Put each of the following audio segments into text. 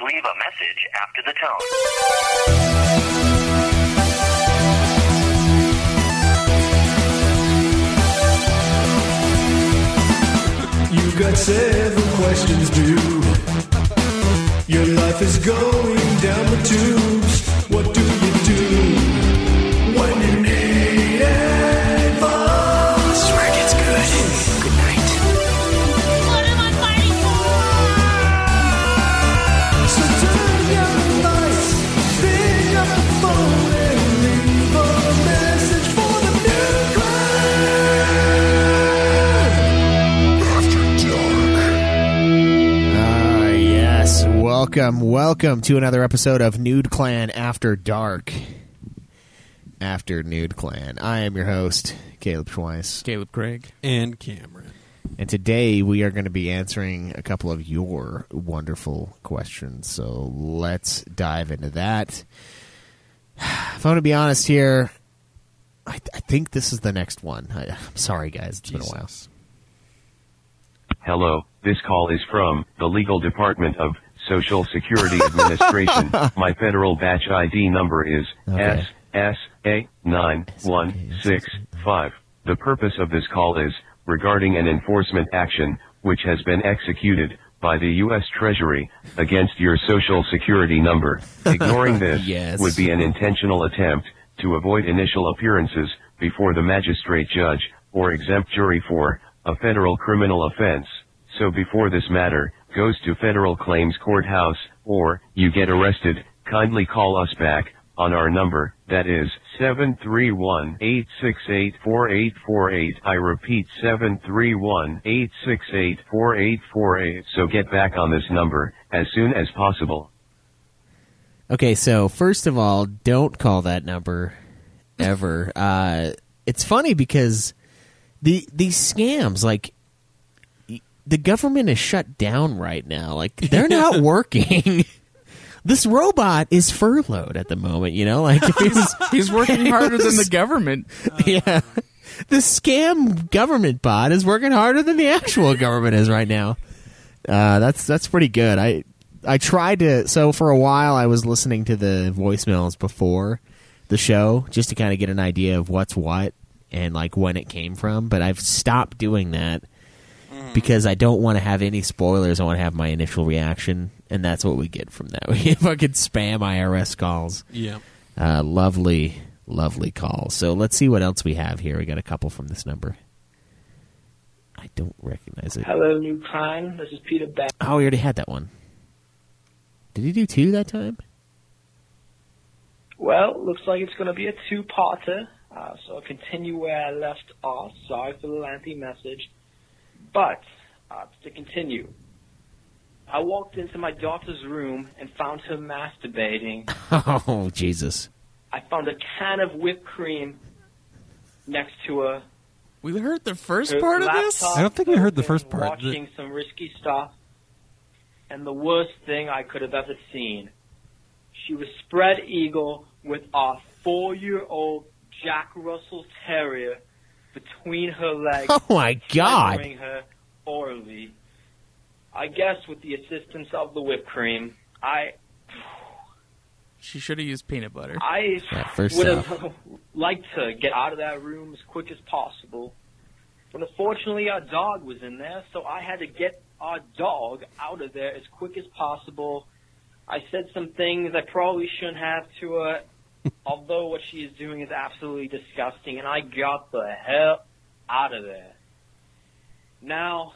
Leave a message after the tone. You got seven questions due. Your life is going down the tubes. Welcome, welcome to another episode of Nude Clan After Dark. After Nude Clan. I am your host, Caleb Schweiss. Caleb Craig. and Cameron. And today we are going to be answering a couple of your wonderful questions. So let's dive into that. If I'm going to be honest here, I, I think this is the next one. I, I'm sorry, guys. It's been a while. Hello, this call is from the Legal Department of Social Security Administration. My federal batch ID number is Okay. SSA9165. The purpose of this call is regarding an enforcement action which has been executed by the U.S. Treasury against your Social Security number. Ignoring this Yes. would be an intentional attempt to avoid initial appearances before the magistrate judge or exempt jury for a federal criminal offense. So before this matter goes to federal claims courthouse or you get arrested, kindly call us back on our number that is 731-868-4848. I repeat 731-868-4848. So get back on this number as soon as possible. Okay, so first of all, don't call that number ever. uh, it's funny because the these scams, like the government is shut down right now. Like they're not working. this robot is furloughed at the moment. You know, like if he was, He's working harder than the government. yeah, the scam government bot is working harder than the actual government is right now. Uh, that's that's pretty good. I I tried to. So for a while, I was listening to the voicemails before the show just to kind of get an idea of what's what and like when it came from. But I've stopped doing that because I don't want to have any spoilers. I want to have my initial reaction, and that's what we get from that. We get fucking spam IRS calls. Yeah. Uh, lovely, lovely calls. So let's see what else we have here. We got a couple from this number. I don't recognize it. Hello, new crime. This is Peter Beck. Oh, we already had that one. Did he do two that time? Well, looks like it's going to be a two-parter, uh, so I'll continue where I left off. Sorry for the lengthy message. But, uh, to continue, I walked into my daughter's room and found her masturbating. Oh, Jesus. I found a can of whipped cream next to her. We heard the first her part of this? I don't think we heard the first part. Watching some risky stuff. And the worst thing I could have ever seen. She was spread eagle with our four-year-old Jack Russell Terrier between her legs. Oh, my God. her orally. I guess with the assistance of the whipped cream, I She should have used peanut butter. I Yeah, first would off. have liked to get out of that room as quick as possible. But unfortunately, our dog was in there, so I had to get our dog out of there as quick as possible. I said some things I probably shouldn't have to her, although what she is doing is absolutely disgusting, and I got the hell out of there. Now,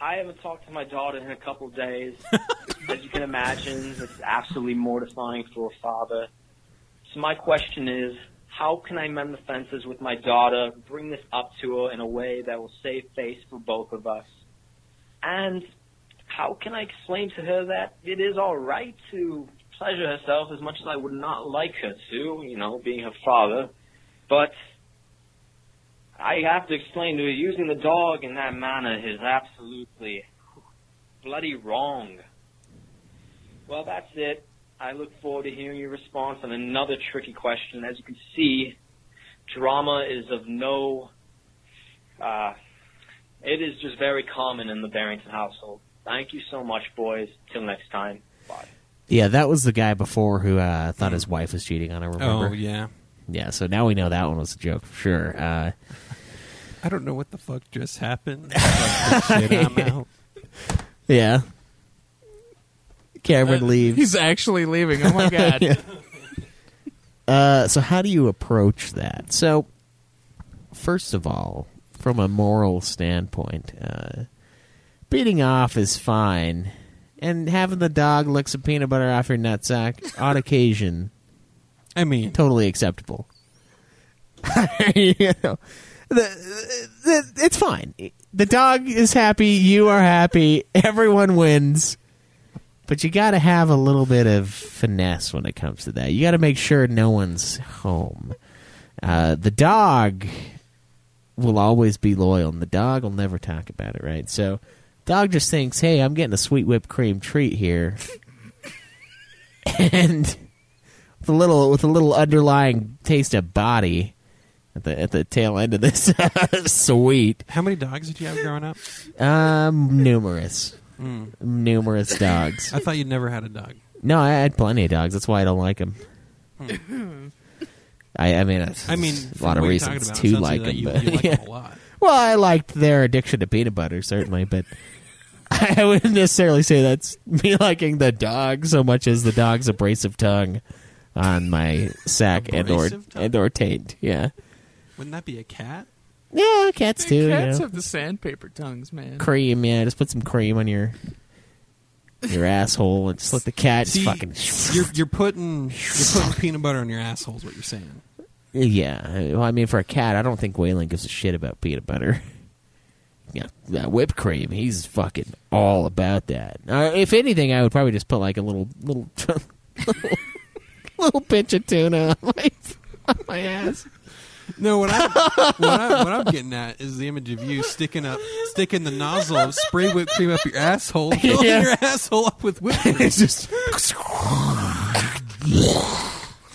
I haven't talked to my daughter in a couple of days. As you can imagine, it's absolutely mortifying for a father. So my question is, how can I mend the fences with my daughter, bring this up to her in a way that will save face for both of us? And how can I explain to her that it is all right to pleasure herself as much as I would not like her to, you know, being her father, but I have to explain to her using the dog in that manner is absolutely bloody wrong. Well, that's it. I look forward to hearing your response on another tricky question. As you can see, drama is of no. Uh, it is just very common in the Barrington household. Thank you so much, boys. Till next time. Bye. Yeah, that was the guy before who uh, thought his wife was cheating on him. Remember? Oh yeah. Yeah, so now we know that one was a joke for sure. Uh, I don't know what the fuck just happened. Shit, yeah. Cameron leaves. He's actually leaving. Oh my god. Yeah. Uh, so how do you approach that? So, first of all, from a moral standpoint, uh, beating off is fine, and having the dog lick some peanut butter off your nutsack on occasion I mean, totally acceptable. you know, the, the, it's fine. The dog is happy. You are happy. Everyone wins. But you got to have a little bit of finesse when it comes to that. You got to make sure no one's home. Uh, the dog will always be loyal, and the dog will never talk about it, right? So, dog just thinks, "Hey, I'm getting a sweet whipped cream treat here," and with a little with a little underlying taste of body at the at the tail end of this sweet. how many dogs did you have growing up? Um, numerous, Mm. numerous dogs. I thought you'd never had a dog. No, I had plenty of dogs. That's why I don't like them. I, I mean, it's, I mean, a from lot of what you're reasons to sounds like them. You, but, you like yeah. them a lot. Well, I liked their addiction to peanut butter, certainly, but I wouldn't necessarily say that's me liking the dog so much as the dog's abrasive tongue on my sack and or tongue? and or taint. Yeah, Wouldn't that be a cat? yeah, cats too. you Cats know. have the sandpaper tongues, man. cream. Yeah, just put some cream on your your asshole and just let the cat just See, fucking. You're you're putting you're putting peanut butter on your asshole. Is what you're saying? Yeah, well, I mean, for a cat, I don't think Waylon gives a shit about peanut butter. Yeah, that whipped cream. He's fucking all about that. Uh, if anything, I would probably just put like a little, little, little, little pinch of tuna on my, on my ass. No, what I'm what, I, what I'm getting at is the image of you sticking up, sticking the nozzle of spray whipped cream up your asshole, filling Yeah. your asshole up with whipped cream. It's just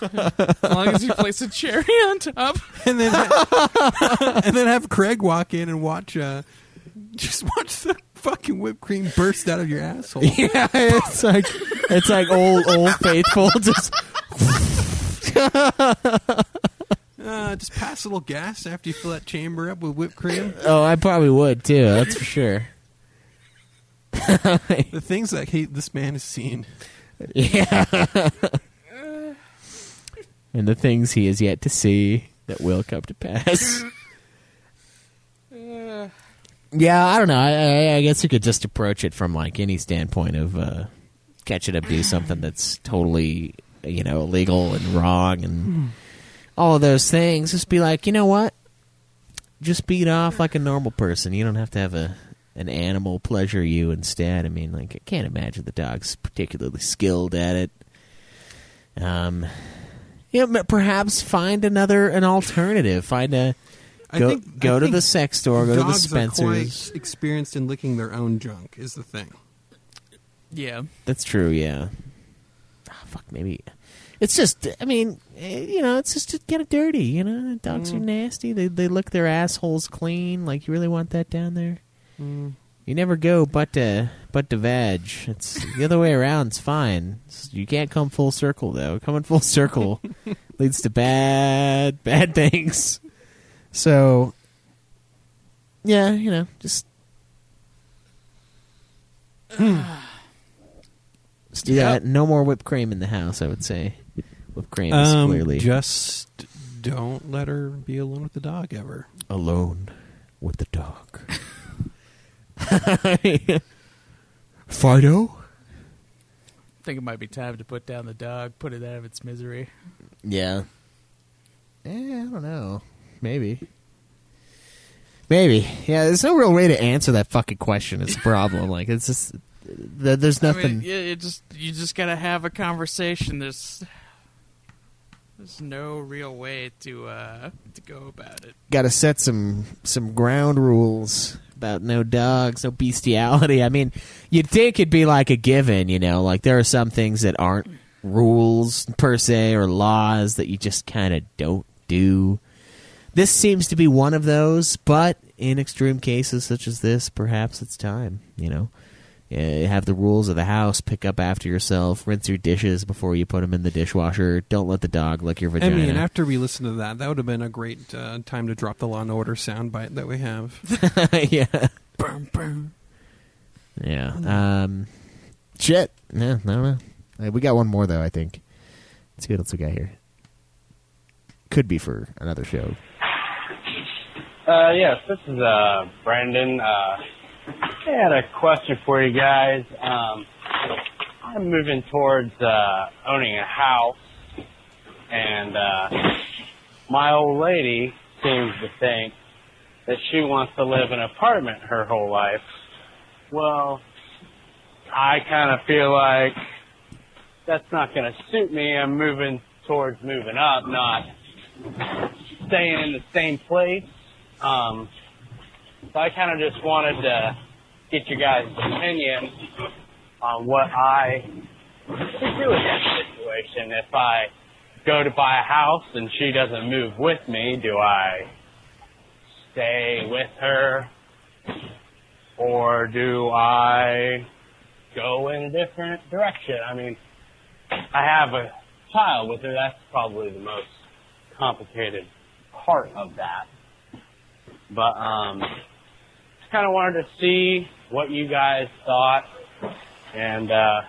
As long as you place a cherry on top. and then and then have Craig walk in and watch uh just watch the fucking whipped cream burst out of your asshole. yeah, it's like it's like old old faithful. Just Uh, just pass a little gas after you fill that chamber up with whipped cream. oh, I probably would too. That's for sure. The things that he, this man has seen. Yeah. and the things he has yet to see that will come to pass. Yeah, I don't know. I, I, I guess you could just approach it from like any standpoint of uh, catching up, do something that's totally, you know, illegal and wrong and all of those things. Just be like, you know what? Just beat off like a normal person. You don't have to have a an animal pleasure you instead. I mean, like I can't imagine the dog's particularly skilled at it. Um, you know, perhaps find another an alternative. Find a I go think- go I to think the sex store, go to the Dogs are Spencers. quite experienced in licking their own junk. Is the thing. Yeah. That's true. Yeah. Ah, fuck. Maybe it's just. I mean, eh, you know, it's just kind of dirty. You know, dogs are nasty. They they lick their assholes clean. Like you really want that down there? You never go but to but to veg. It's the other way around. It's fine. It's- you can't come full circle though. Coming full circle leads to bad bad things. So yeah, you know, just just do that. No more whipped cream in the house. I would say whipped cream is Um, clearly just don't let her be alone with the dog ever. alone with the dog. Fido? I think it might be time to put down the dog, put it out of its misery. Yeah. Eh, I don't know. Maybe. Maybe. Yeah, there's no real way to answer that fucking question. It's a problem. like, it's just. th- There's I nothing. mean, yeah, it just you just gotta have a conversation. There's there's no real way to uh to go about it. got to set some some ground rules about no dogs, no bestiality. I mean, you'd think it'd be like a given, you know, like there are some things that aren't rules per se or laws that you just kind of don't do. This seems to be one of those, but in extreme cases such as this, perhaps it's time, you know. Uh, have the rules of the house. Pick up after yourself. Rinse your dishes before you put them in the dishwasher. Don't let the dog lick your vagina. I vagina. mean, after we listened to that, that would have been a great uh, time to drop the Law and Order soundbite that we have. yeah, Burn, burn. yeah. Um, shit. Yeah, I don't know. Uh, we got one more though. I think. Let's see what else we got here. Could be for another show. Uh, yes, this is uh, Brandon. Uh, I had a question for you guys. Um, I'm moving towards uh, owning a house, and uh, my old lady seems to think that she wants to live in an apartment her whole life. Well, I kind of feel like that's not going to suit me. I'm moving towards moving up, not staying in the same place. Um, so I kind of just wanted to get your guys' opinion on what I should do in that situation. If I go to buy a house and she doesn't move with me, do I stay with her? Or do I go in a different direction? I mean, I have a child with her. That's probably the most complicated part of that. But um, just kind of wanted to see what you guys thought, and uh,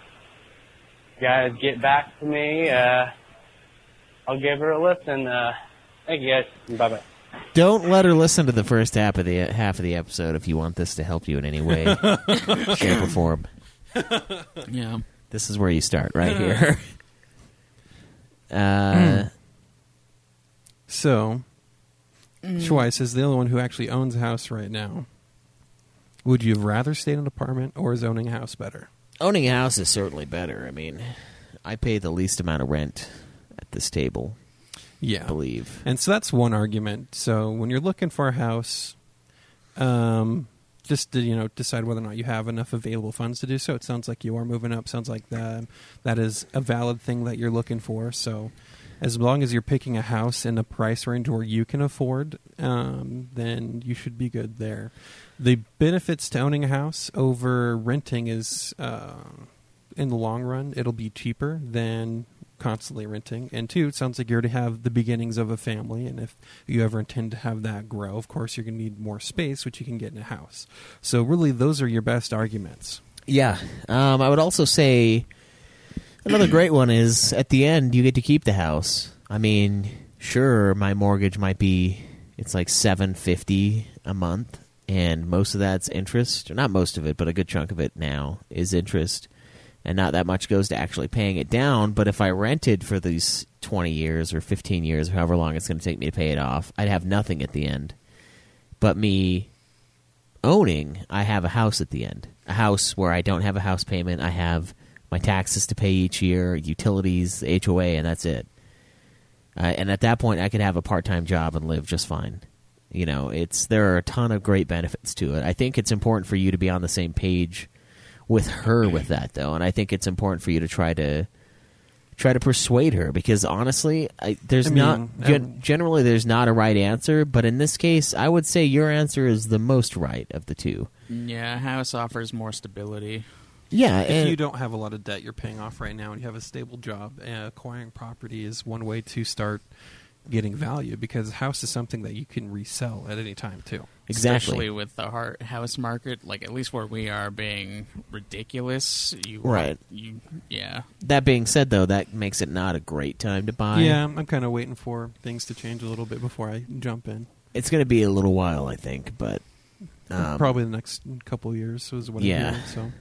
you guys get back to me. Uh, I'll give her a listen. Uh, thank you guys. Bye bye. Don't let her listen to the first half of the half of the episode if you want this to help you in any way, shape, or form. Yeah. This is where you start, right here. uh, So, Schweiss is the only one who actually owns a house right now. Would you have rather stayed in an apartment or is owning a house better? owning a house is certainly better. I mean, I pay the least amount of rent at this table, Yeah. I believe. And so that's one argument. So when you're looking for a house, um, just to you know decide whether or not you have enough available funds to do so. It sounds like you are moving up. Sounds like that that is a valid thing that you're looking for. So as long as you're picking a house in a price range where you can afford, um, then you should be good there. The benefits to owning a house over renting is, uh, in the long run, it'll be cheaper than constantly renting. And two, it sounds like you already have the beginnings of a family, and if you ever intend to have that grow, of course, you're going to need more space, which you can get in a house. So really, those are your best arguments. Yeah. Um, I would also say another great one is at the end you get to keep the house. I mean, sure, my mortgage might be it's like seven fifty a month, and most of that's interest. Or not most of it, but a good chunk of it now is interest, and not that much goes to actually paying it down. But if I rented for these twenty years or fifteen years or however long it's going to take me to pay it off, I'd have nothing at the end. But me owning, I have a house at the end. A house where I don't have a house payment. I have my taxes to pay each year, utilities, HOA, and that's it. Uh, and at that point, I could have a part-time job and live just fine. You know, it's there are a ton of great benefits to it. I think it's important for you to be on the same page with her with that, though, and I think it's important for you to try to try to persuade her because honestly, I, there's I mean, not gen- um, generally there's not a right answer, but in this case, I would say your answer is the most right of the two. Yeah, house offers more stability. Yeah, If and you don't have a lot of debt you're paying off right now and you have a stable job, uh, acquiring property is one way to start getting value because a house is something that you can resell at any time too. exactly. Especially with the heart house market, like at least where we are being ridiculous. You Right. You yeah. That being said, though, that makes it not a great time to buy. yeah, I'm kind of waiting for things to change a little bit before I jump in. it's going to be a little while, I think, but um, Probably the next couple years is what Yeah. I'm hearing. So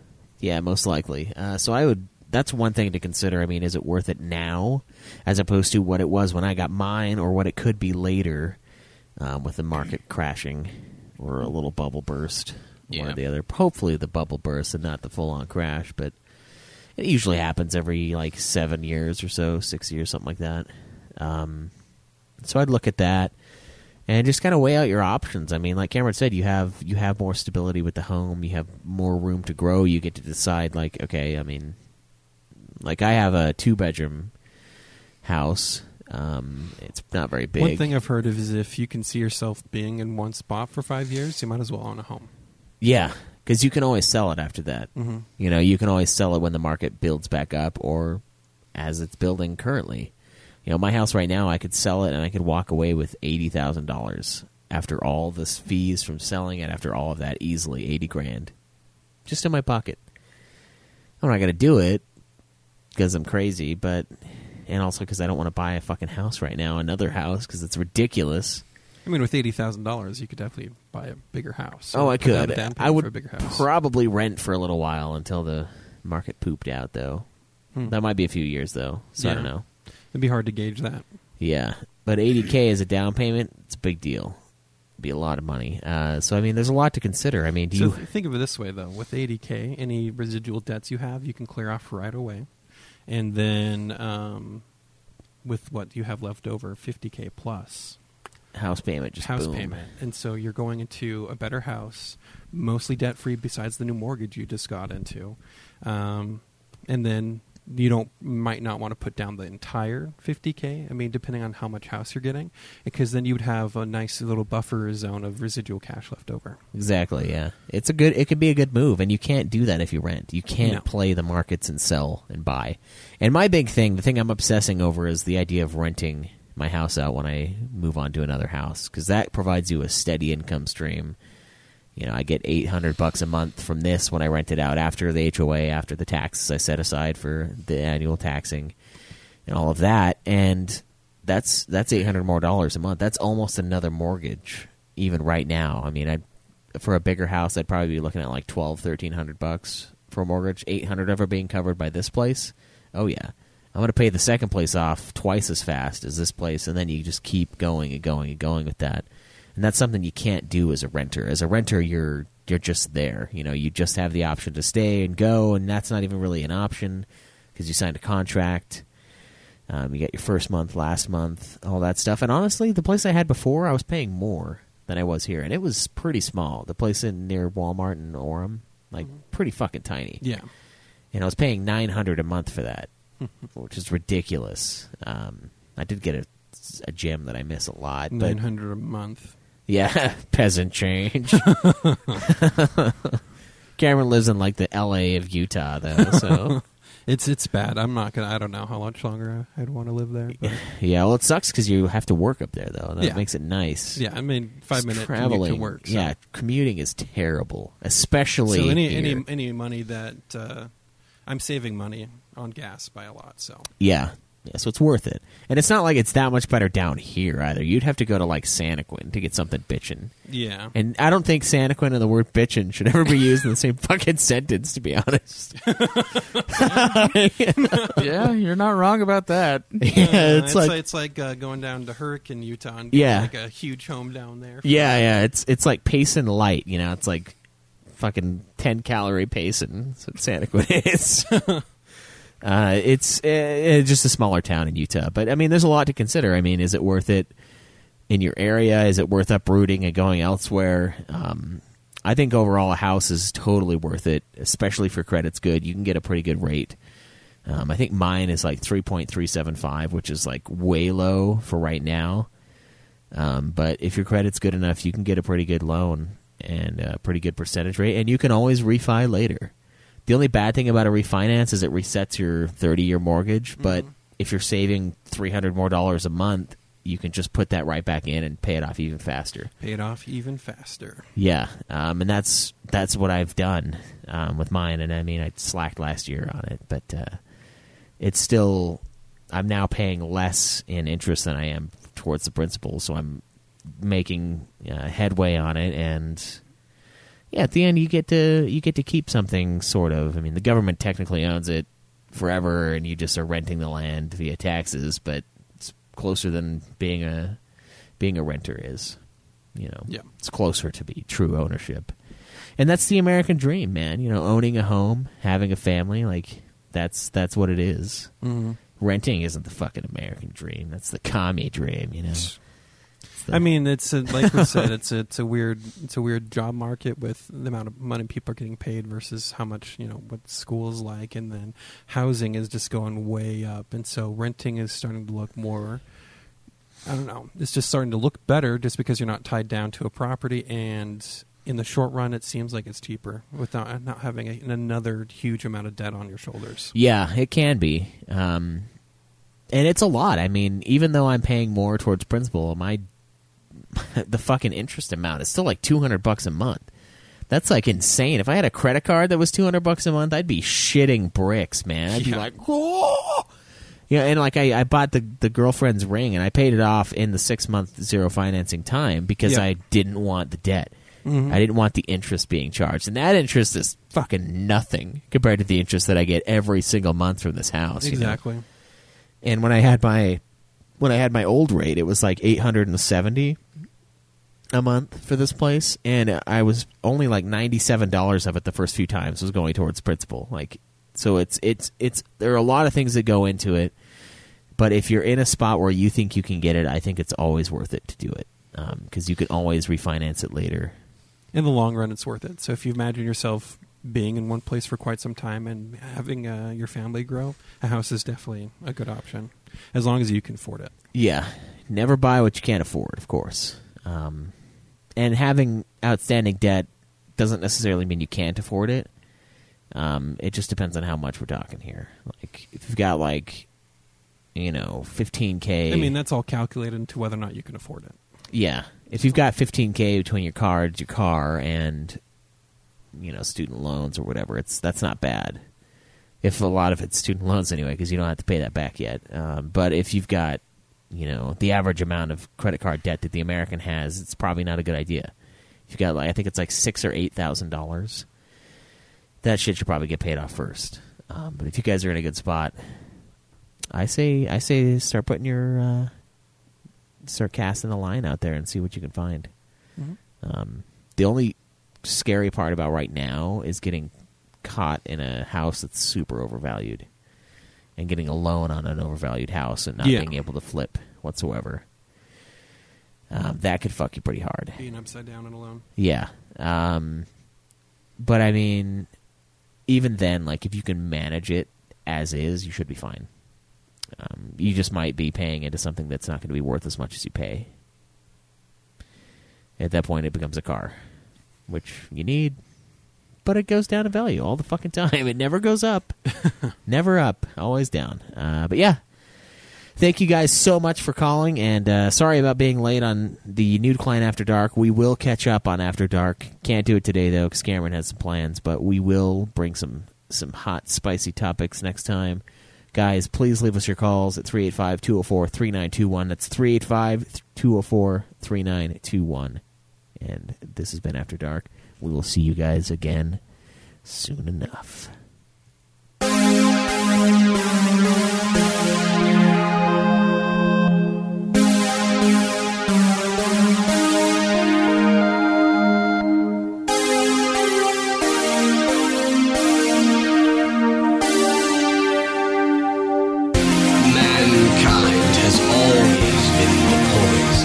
yeah, most likely. Uh, so I would. That's one thing to consider. I mean, is it worth it now, as opposed to what it was when I got mine, or what it could be later, um, with the market crashing or a little bubble burst, one or the other. Hopefully, the bubble burst and not the full-on crash, but it usually happens every like seven years or so, six years, something like that. Um, so I'd look at that and just kind of weigh out your options. I mean, like Cameron said, you have you have more stability with the home. You have more room to grow. You get to decide, like, okay, I mean, like I have a two bedroom house. Um, it's not very big. one thing I've heard of is if you can see yourself being in one spot for five years, you might as well own a home. Yeah, because you can always sell it after that. Mhm. You know, you can always sell it when the market builds back up, or as it's building currently. You know, my house right now, I could sell it and I could walk away with eighty thousand dollars after all the fees from selling it. After all of that, easily eighty grand, just in my pocket. I'm not gonna do it because I'm crazy, but and also because I don't want to buy a fucking house right now, another house because it's ridiculous. I mean, with eighty thousand dollars, you could definitely buy a bigger house. oh, I could. I would for a bigger house. probably rent for a little while until the market pooped out, though. Hmm. That might be a few years, though. So I don't know. It'd be hard to gauge that. Yeah, but 80k is a down payment, it's a big deal. It'd be a lot of money. Uh, so I mean, there's a lot to consider. I mean, do so you? th- think of it this way, though: with 80k, any residual debts you have, you can clear off right away, and then um, with what you have left over, 50k plus house payment just house boom. payment, and so you're going into a better house, mostly debt free, besides the new mortgage you just got into, um, and then you don't might not want to put down the entire 50k. I mean, depending on how much house you're getting, because then you would have a nice little buffer zone of residual cash left over. Exactly. Yeah, it's a good. It could be a good move, and you can't do that if you rent. You can't No. play the markets and sell and buy. And my big thing, the thing I'm obsessing over, is the idea of renting my house out when I move on to another house because that provides you a steady income stream. You know, I get eight hundred bucks a month from this when I rent it out after the HOA, after the taxes I set aside for the annual taxing, and all of that. And that's that's eight hundred more dollars a month. That's almost another mortgage, even right now. I mean, I for a bigger house, I'd probably be looking at like twelve, thirteen hundred bucks for a mortgage. Eight hundred of it being covered by this place. Oh yeah, I'm going to pay the second place off twice as fast as this place, and then you just keep going and going and going with that. And that's something you can't do as a renter. As a renter, you're you're just there. You know, you just have the option to stay and go, and that's not even really an option because you signed a contract. Um, you get your first month, last month, all that stuff. And honestly, the place I had before, I was paying more than I was here, and it was pretty small. The place in near Walmart in Orem, like pretty fucking tiny. Yeah. And I was paying nine hundred a month for that, which is ridiculous. Um, I did get a, a gym that I miss a lot, but Nine hundred a month. Yeah, peasant change. Cameron lives in like the L.A. of Utah, though. So It's it's bad. I'm not gonna. I don't know how much longer I'd want to live there. But yeah, well, it sucks because you have to work up there, though. That Yeah. makes it nice. yeah, I mean, five minutes traveling work. so- Yeah, commuting is terrible, especially So any here. any any money that uh, I'm saving money on gas by a lot. So Yeah. Yeah, so it's worth it. And it's not like it's that much better down here either. You'd have to go to like Santaquin to get something bitchin'. yeah, And I don't think Santaquin and the word bitchin' should ever be used in the same fucking sentence, to be honest. yeah, you're not wrong about that. yeah, Uh, it's like it's like uh, going down to Hurricane, Utah, and Yeah. like a huge home down there. Yeah, yeah, it's it's like Payson light, you know, it's like fucking 10 calorie Payson. That's what Santaquin is. Uh, it's uh, just a smaller town in Utah, but I mean, there's a lot to consider. I mean, is it worth it in your area? Is it worth uprooting and going elsewhere? Um, I think overall a house is totally worth it, especially for credit's good. You can get a pretty good rate. Um, I think mine is like 3.375, which is like way low for right now. Um, but if your credit's good enough, you can get a pretty good loan and a pretty good percentage rate, and you can always refi later. The only bad thing about a refinance is it resets your 30 year mortgage, but if you're saving 300 more dollars a month, you can just put that right back in and pay it off even faster. Pay it off even faster. Yeah, um, and that's that's what I've done um, with mine. And I mean, I slacked last year on it, but uh, it's still I'm now paying less in interest than I am towards the principal, so I'm making uh, headway on it. And yeah, at the end, you get to you get to keep something sort of. I mean, the government technically owns it forever, and you just are renting the land via taxes, but it's closer than being a being a renter is. You know, Yeah. it's closer to be true ownership, and that's the American dream, man. You know, owning a home, having a family, like that's that's what it is. Mhm. Renting isn't the fucking American dream. That's the commie dream. You know. The- I mean, it's a, like we said, it's a, it's a weird it's a weird job market with the amount of money people are getting paid versus how much you know what school's like, and then housing is just going way up, and so renting is starting to look more. I don't know. It's just starting to look better just because you're not tied down to a property, and in the short run, it seems like it's cheaper without not having a, another huge amount of debt on your shoulders. Yeah, it can be. Um, and it's a lot. I mean, even though I'm paying more towards principal, my the fucking interest amount is still like 200 bucks a month. That's like insane. If I had a credit card that was 200 bucks a month, I'd be shitting bricks, man. I'd be like, "Oh!" Yeah, and like I, I bought the the girlfriend's ring and I paid it off in the 6 month zero financing time because Yeah. I didn't want the debt. Mhm. I didn't want the interest being charged. And that interest is fucking nothing compared to the interest that I get every single month from this house. you know? Exactly. And when I had my when I had my old rate, it was like eight hundred and seventy a month for this place, and I was only like ninety seven dollars of it the first few times was going towards principal. Like, so it's it's it's there are a lot of things that go into it, but if you're in a spot where you think you can get it, I think it's always worth it to do it because you can always refinance it later. In the long run, it's worth it. So if you imagine yourself being in one place for quite some time and having uh, your family grow, a house is definitely a good option as long as you can afford it. Yeah, never buy what you can't afford, of course. Um, and having outstanding debt doesn't necessarily mean you can't afford it. Um, it just depends on how much we're talking here. Like if you've got like, you know, fifteen k. I mean, that's all calculated into whether or not you can afford it. yeah. If you've got fifteen k between your cards, your car, and you know student loans or whatever, it's that's not bad. If a lot of it's student loans anyway, because you don't have to pay that back yet. Um, but if you've got you know the average amount of credit card debt that the American has, it's probably not a good idea. If you got like I think it's like six or eight thousand dollars, that shit should probably get paid off first. Um, but if you guys are in a good spot, I say I say start putting your uh, start casting the line out there and see what you can find. Mhm. Um, the only scary part about right now is getting caught in a house that's super overvalued and getting a loan on an overvalued house and not Yeah. being able to flip whatsoever. Um, that could fuck you pretty hard. Being upside down and alone. Yeah. Um, but I mean, even then, like if you can manage it as is, you should be fine. Um, you just might be paying into something that's not going to be worth as much as you pay. At that point, it becomes a car, which you need, but it goes down in value all the fucking time. It never goes up, never up, always down. Uh, but yeah, Thank you guys so much for calling, and uh, sorry about being late on the Nude Clan After Dark. We will catch up on After Dark. Can't do it today though, because Cameron has some plans. But we will bring some some hot, spicy topics next time. Guys, please leave us your calls at 385-204-3921. That's 385-204-3921. And this has been After Dark. We will see you guys again soon enough. Mankind has always been the.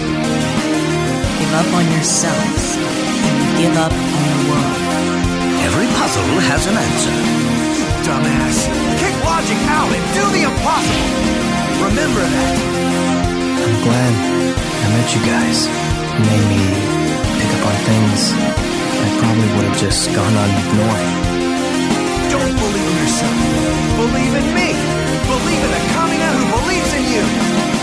Give up on yourselves and give up on the world. Every puzzle has an answer. You dumbass. Kick logic out and do the impossible. Remember that. I'm glad I met you guys. You made me pick up on things I probably would have just gone on ignoring. Don't believe in yourself. Believe in me. Believe in the communist who believes in you.